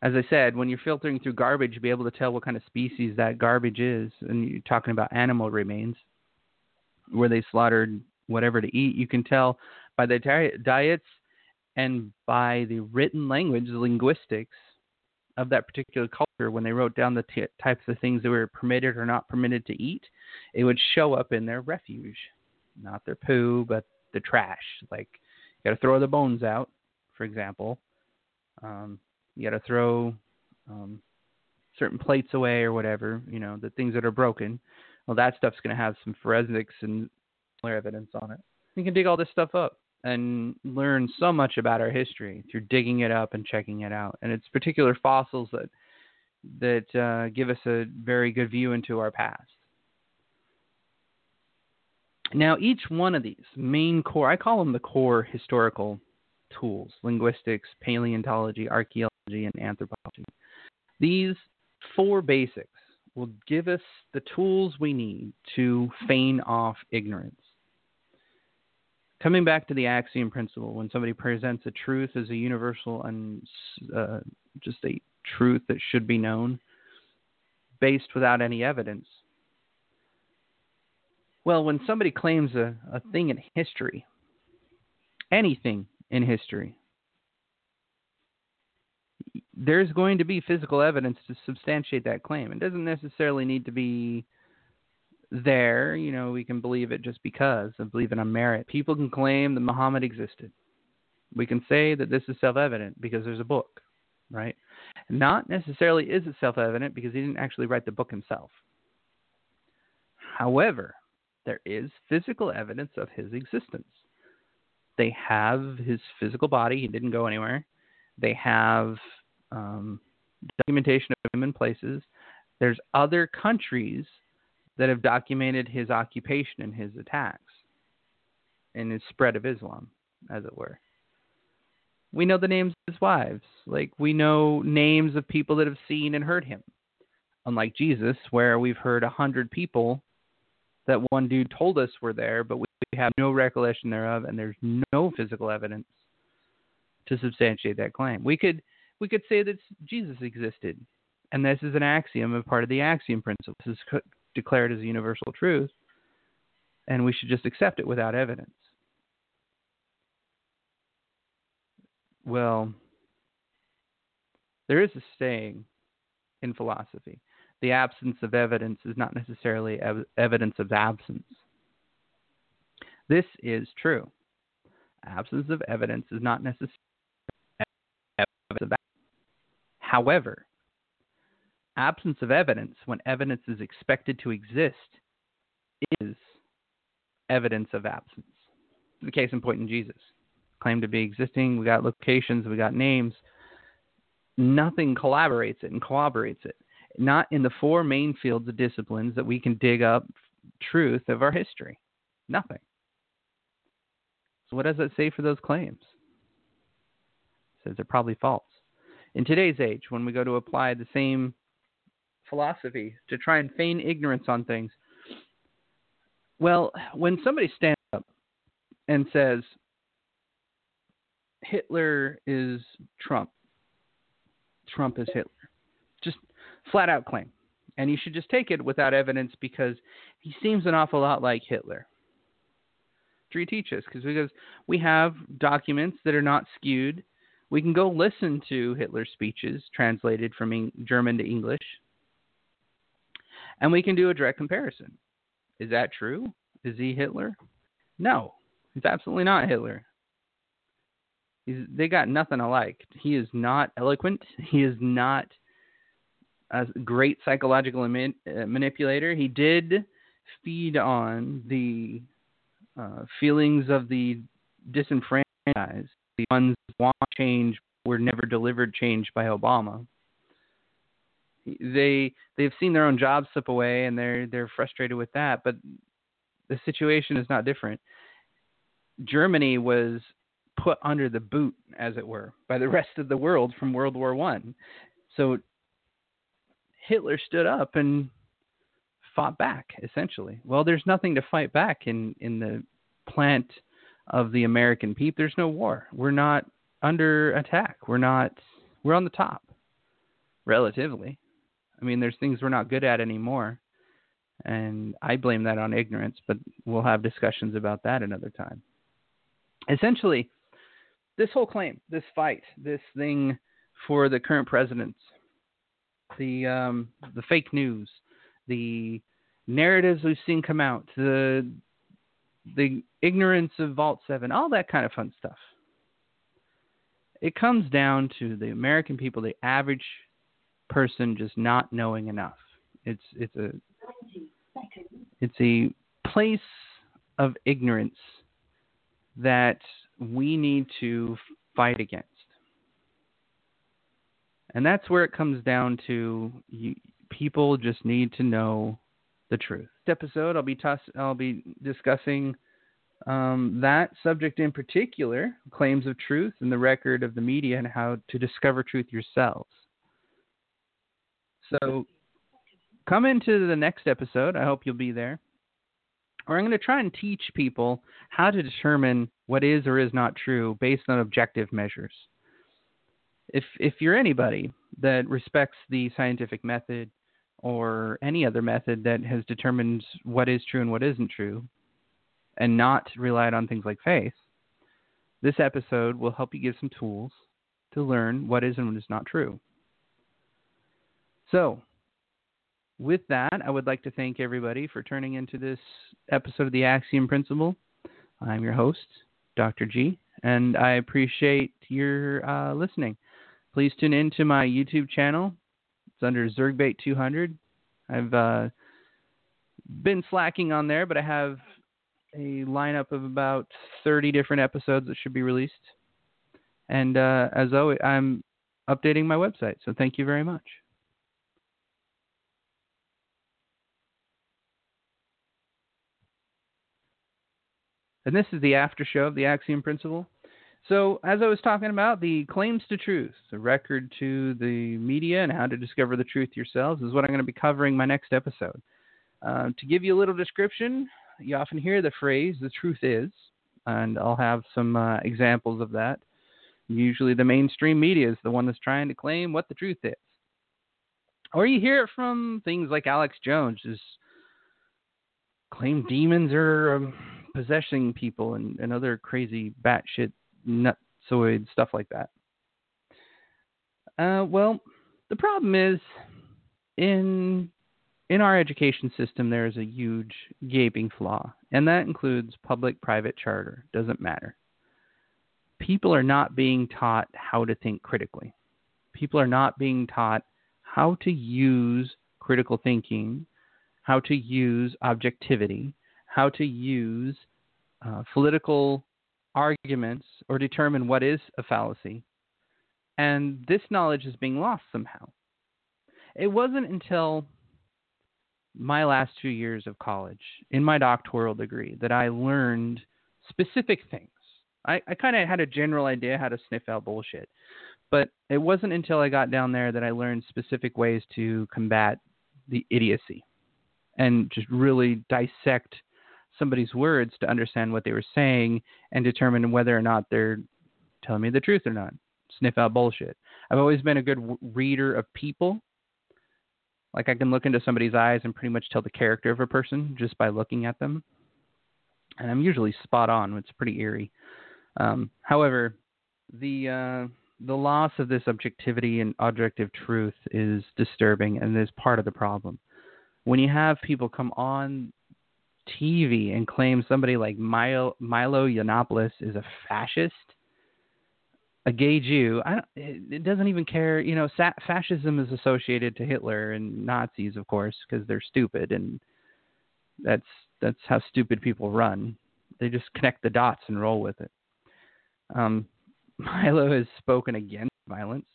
as I said, when you're filtering through garbage, be able to tell what kind of species that garbage is. And you're talking about animal remains, where they slaughtered whatever to eat. You can tell by their diets and by the written language, the linguistics of that particular culture when they wrote down the t- types of things that were permitted or not permitted to eat, it would show up in their refuge not their poo, but the trash. Like you got to throw the bones out, for example. Um, you got to throw um, certain plates away or whatever. You know, the things that are broken. Well, that stuff's going to have some forensics and evidence on it. You can dig all this stuff up and learn so much about our history through digging it up and checking it out. And it's particular fossils that that uh, give us a very good view into our past. Now, each one of these main core, I call them the core historical tools linguistics, paleontology, archaeology, and anthropology. These four basics will give us the tools we need to feign off ignorance. Coming back to the axiom principle, when somebody presents a truth as a universal and uh, just a truth that should be known, based without any evidence, well, when somebody claims a, a thing in history, anything in history, there's going to be physical evidence to substantiate that claim. It doesn't necessarily need to be there. You know, we can believe it just because of believing on merit. People can claim that Muhammad existed. We can say that this is self evident because there's a book, right? Not necessarily is it self evident because he didn't actually write the book himself. However, there is physical evidence of his existence. They have his physical body, he didn't go anywhere. They have um, documentation of him in places. There's other countries that have documented his occupation and his attacks and his spread of Islam, as it were. We know the names of his wives. Like, we know names of people that have seen and heard him. Unlike Jesus, where we've heard a hundred people that one dude told us were there, but we have no recollection thereof, and there's no physical evidence to substantiate that claim. We could we could say that Jesus existed, and this is an axiom, a part of the axiom principle. This is declared as a universal truth, and we should just accept it without evidence. Well, there is a saying in philosophy the absence of evidence is not necessarily ev- evidence of absence. This is true. Absence of evidence is not necessarily evidence of absence. However, absence of evidence when evidence is expected to exist is evidence of absence. The case in point in Jesus. Claim to be existing, we got locations, we got names. Nothing collaborates it and corroborates it. Not in the four main fields of disciplines that we can dig up truth of our history. Nothing. So, what does that say for those claims? It says they're probably false. In today's age, when we go to apply the same philosophy to try and feign ignorance on things, well, when somebody stands up and says, Hitler is Trump, Trump is Hitler, just flat out claim. And you should just take it without evidence because he seems an awful lot like Hitler. Teaches because because we have documents that are not skewed. We can go listen to Hitler's speeches translated from German to English, and we can do a direct comparison. Is that true? Is he Hitler? No, he's absolutely not Hitler. He's, they got nothing alike. He is not eloquent. He is not a great psychological uh, manipulator. He did feed on the uh, feelings of the disenfranchised, the ones who want change were never delivered change by Obama. They they've seen their own jobs slip away and they're they're frustrated with that. But the situation is not different. Germany was put under the boot, as it were, by the rest of the world from World War One. So Hitler stood up and fought back, essentially. Well, there's nothing to fight back in in the plant of the American people. There's no war. We're not under attack. We're not. We're on the top, relatively. I mean, there's things we're not good at anymore, and I blame that on ignorance. But we'll have discussions about that another time. Essentially, this whole claim, this fight, this thing for the current presidents, the um, the fake news, the narratives we've seen come out, the the ignorance of Vault Seven, all that kind of fun stuff. It comes down to the American people, the average person, just not knowing enough. It's it's a it's a place of ignorance that we need to fight against. And that's where it comes down to you, people just need to know the truth. Episode, I'll be toss- I'll be discussing um, that subject in particular, claims of truth and the record of the media, and how to discover truth yourselves. So, come into the next episode. I hope you'll be there. Or I'm going to try and teach people how to determine what is or is not true based on objective measures. If if you're anybody that respects the scientific method or any other method that has determined what is true and what isn't true, and not relied on things like faith, this episode will help you give some tools to learn what is and what is not true. So, with that, I would like to thank everybody for turning into this episode of the Axiom Principle. I'm your host, Dr. G, and I appreciate your uh, listening. Please tune in to my YouTube channel. Under Zergbait200. I've uh, been slacking on there, but I have a lineup of about 30 different episodes that should be released. And uh, as always, I'm updating my website. So thank you very much. And this is the after show of the Axiom Principle. So, as I was talking about, the claims to truth, the record to the media, and how to discover the truth yourselves is what I'm going to be covering my next episode. Uh, to give you a little description, you often hear the phrase, the truth is, and I'll have some uh, examples of that. Usually, the mainstream media is the one that's trying to claim what the truth is. Or you hear it from things like Alex Jones, who's claim demons are um, possessing people and, and other crazy batshit nutsoid stuff like that. Uh, well, the problem is in in our education system there is a huge gaping flaw, and that includes public-private charter. Doesn't matter. People are not being taught how to think critically. People are not being taught how to use critical thinking how to use objectivity, how to use uh, political arguments or determine what is a fallacy. And this knowledge is being lost somehow. It wasn't until my last two years of college in my doctoral degree that I learned specific things. I, I kind of had a general idea how to sniff out bullshit, but it wasn't until I got down there that I learned specific ways to combat the idiocy and just really dissect somebody's words to understand what they were saying and determine whether or not they're telling me the truth or not. Sniff out bullshit. I've always been a good w- reader of people. Like I can look into somebody's eyes and pretty much tell the character of a person just by looking at them. And I'm usually spot on. It's pretty eerie. Um, however, the uh, the loss of this objectivity and objective truth is disturbing and is part of the problem. When you have people come on TV and claim somebody like Milo, Milo Yiannopoulos is a fascist, a gay Jew, I don't, it, doesn't even care. You know, sa- fascism is associated to Hitler and Nazis, of course, because they're stupid, and that's that's how stupid people run. They just connect the dots and roll with it. Um, Milo has spoken against violence.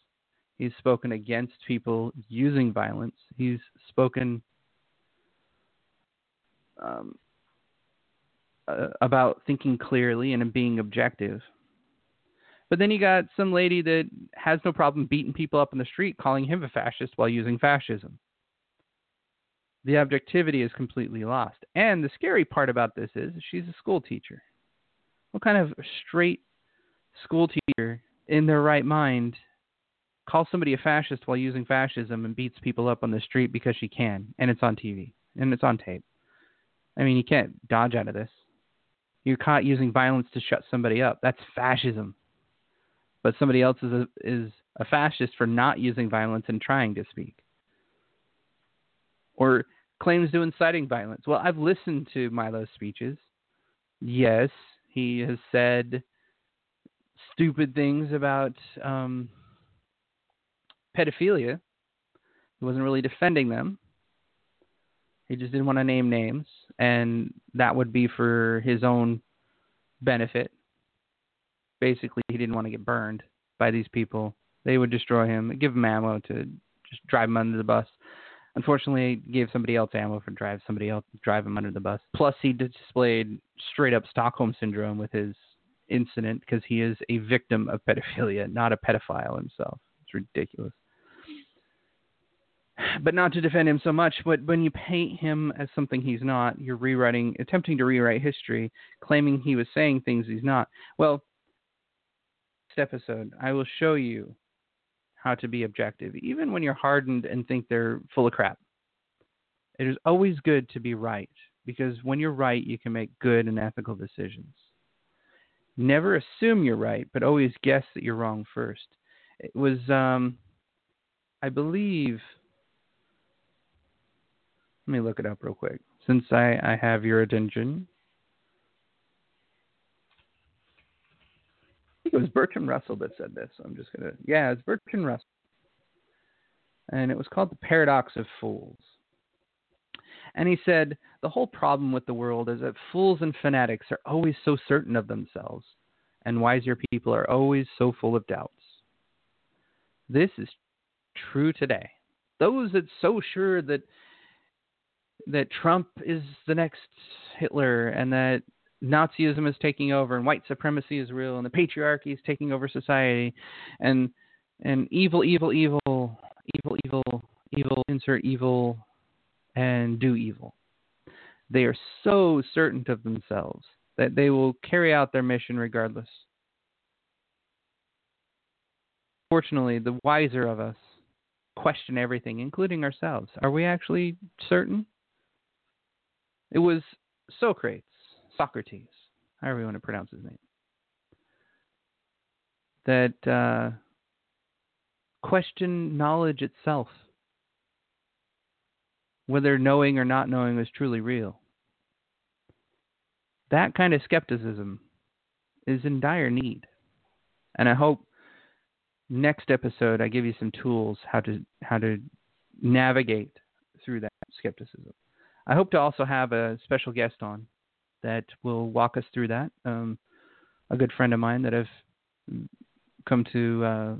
He's spoken against people using violence. He's spoken um, uh, about thinking clearly and being objective. But then you got some lady that has no problem beating people up in the street, calling him a fascist while using fascism. The objectivity is completely lost. And the scary part about this is she's a school teacher. What kind of straight school teacher in their right mind calls somebody a fascist while using fascism and beats people up on the street because she can, and it's on TV and it's on tape? I mean, you can't dodge out of this. You're caught using violence to shut somebody up. That's fascism. But somebody else is a, is a fascist for not using violence and trying to speak. Or claims to inciting violence. Well, I've listened to Milo's speeches. Yes, he has said stupid things about um, pedophilia. He wasn't really defending them. He just didn't want to name names, and that would be for his own benefit. Basically, he didn't want to get burned by these people. They would destroy him, give him ammo to just drive him under the bus. Unfortunately, gave somebody else ammo for drive somebody else drive him under the bus. Plus, he displayed straight up Stockholm syndrome with his incident because he is a victim of pedophilia, not a pedophile himself. It's ridiculous but not to defend him so much. But when you paint him as something he's not, you're rewriting, attempting to rewrite history, claiming he was saying things he's not. Well, this episode, I will show you how to be objective, even when you're hardened and think they're full of crap. It is always good to be right because when you're right, you can make good and ethical decisions. Never assume you're right, but always guess that you're wrong first. It was, um, I believe, let me look it up real quick. Since I, I have your attention. I think it was Bertrand Russell that said this. I'm just to. Yeah, it's Bertrand Russell. And it was called The Paradox of Fools. And he said, The whole problem with the world is that fools and fanatics are always so certain of themselves, and wiser people are always so full of doubts. This is true today. Those that so sure that that Trump is the next Hitler and that Nazism is taking over and white supremacy is real and the patriarchy is taking over society and and evil, evil, evil, evil, evil, evil, insert evil and do evil. They are so certain of themselves that they will carry out their mission regardless. Fortunately, the wiser of us question everything, including ourselves. Are we actually certain? It was Socrates, Socrates, however you want to pronounce his name, that uh, questioned knowledge itself, whether knowing or not knowing was truly real. That kind of skepticism is in dire need. And I hope next episode I give you some tools how to how to navigate through that skepticism. I hope to also have a special guest on that will walk us through that. Um, a good friend of mine that I've come to uh,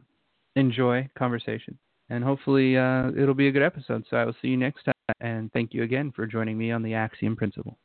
enjoy conversation, and hopefully uh, it'll be a good episode. So I will see you next time, and thank you again for joining me on the Axiom Principle.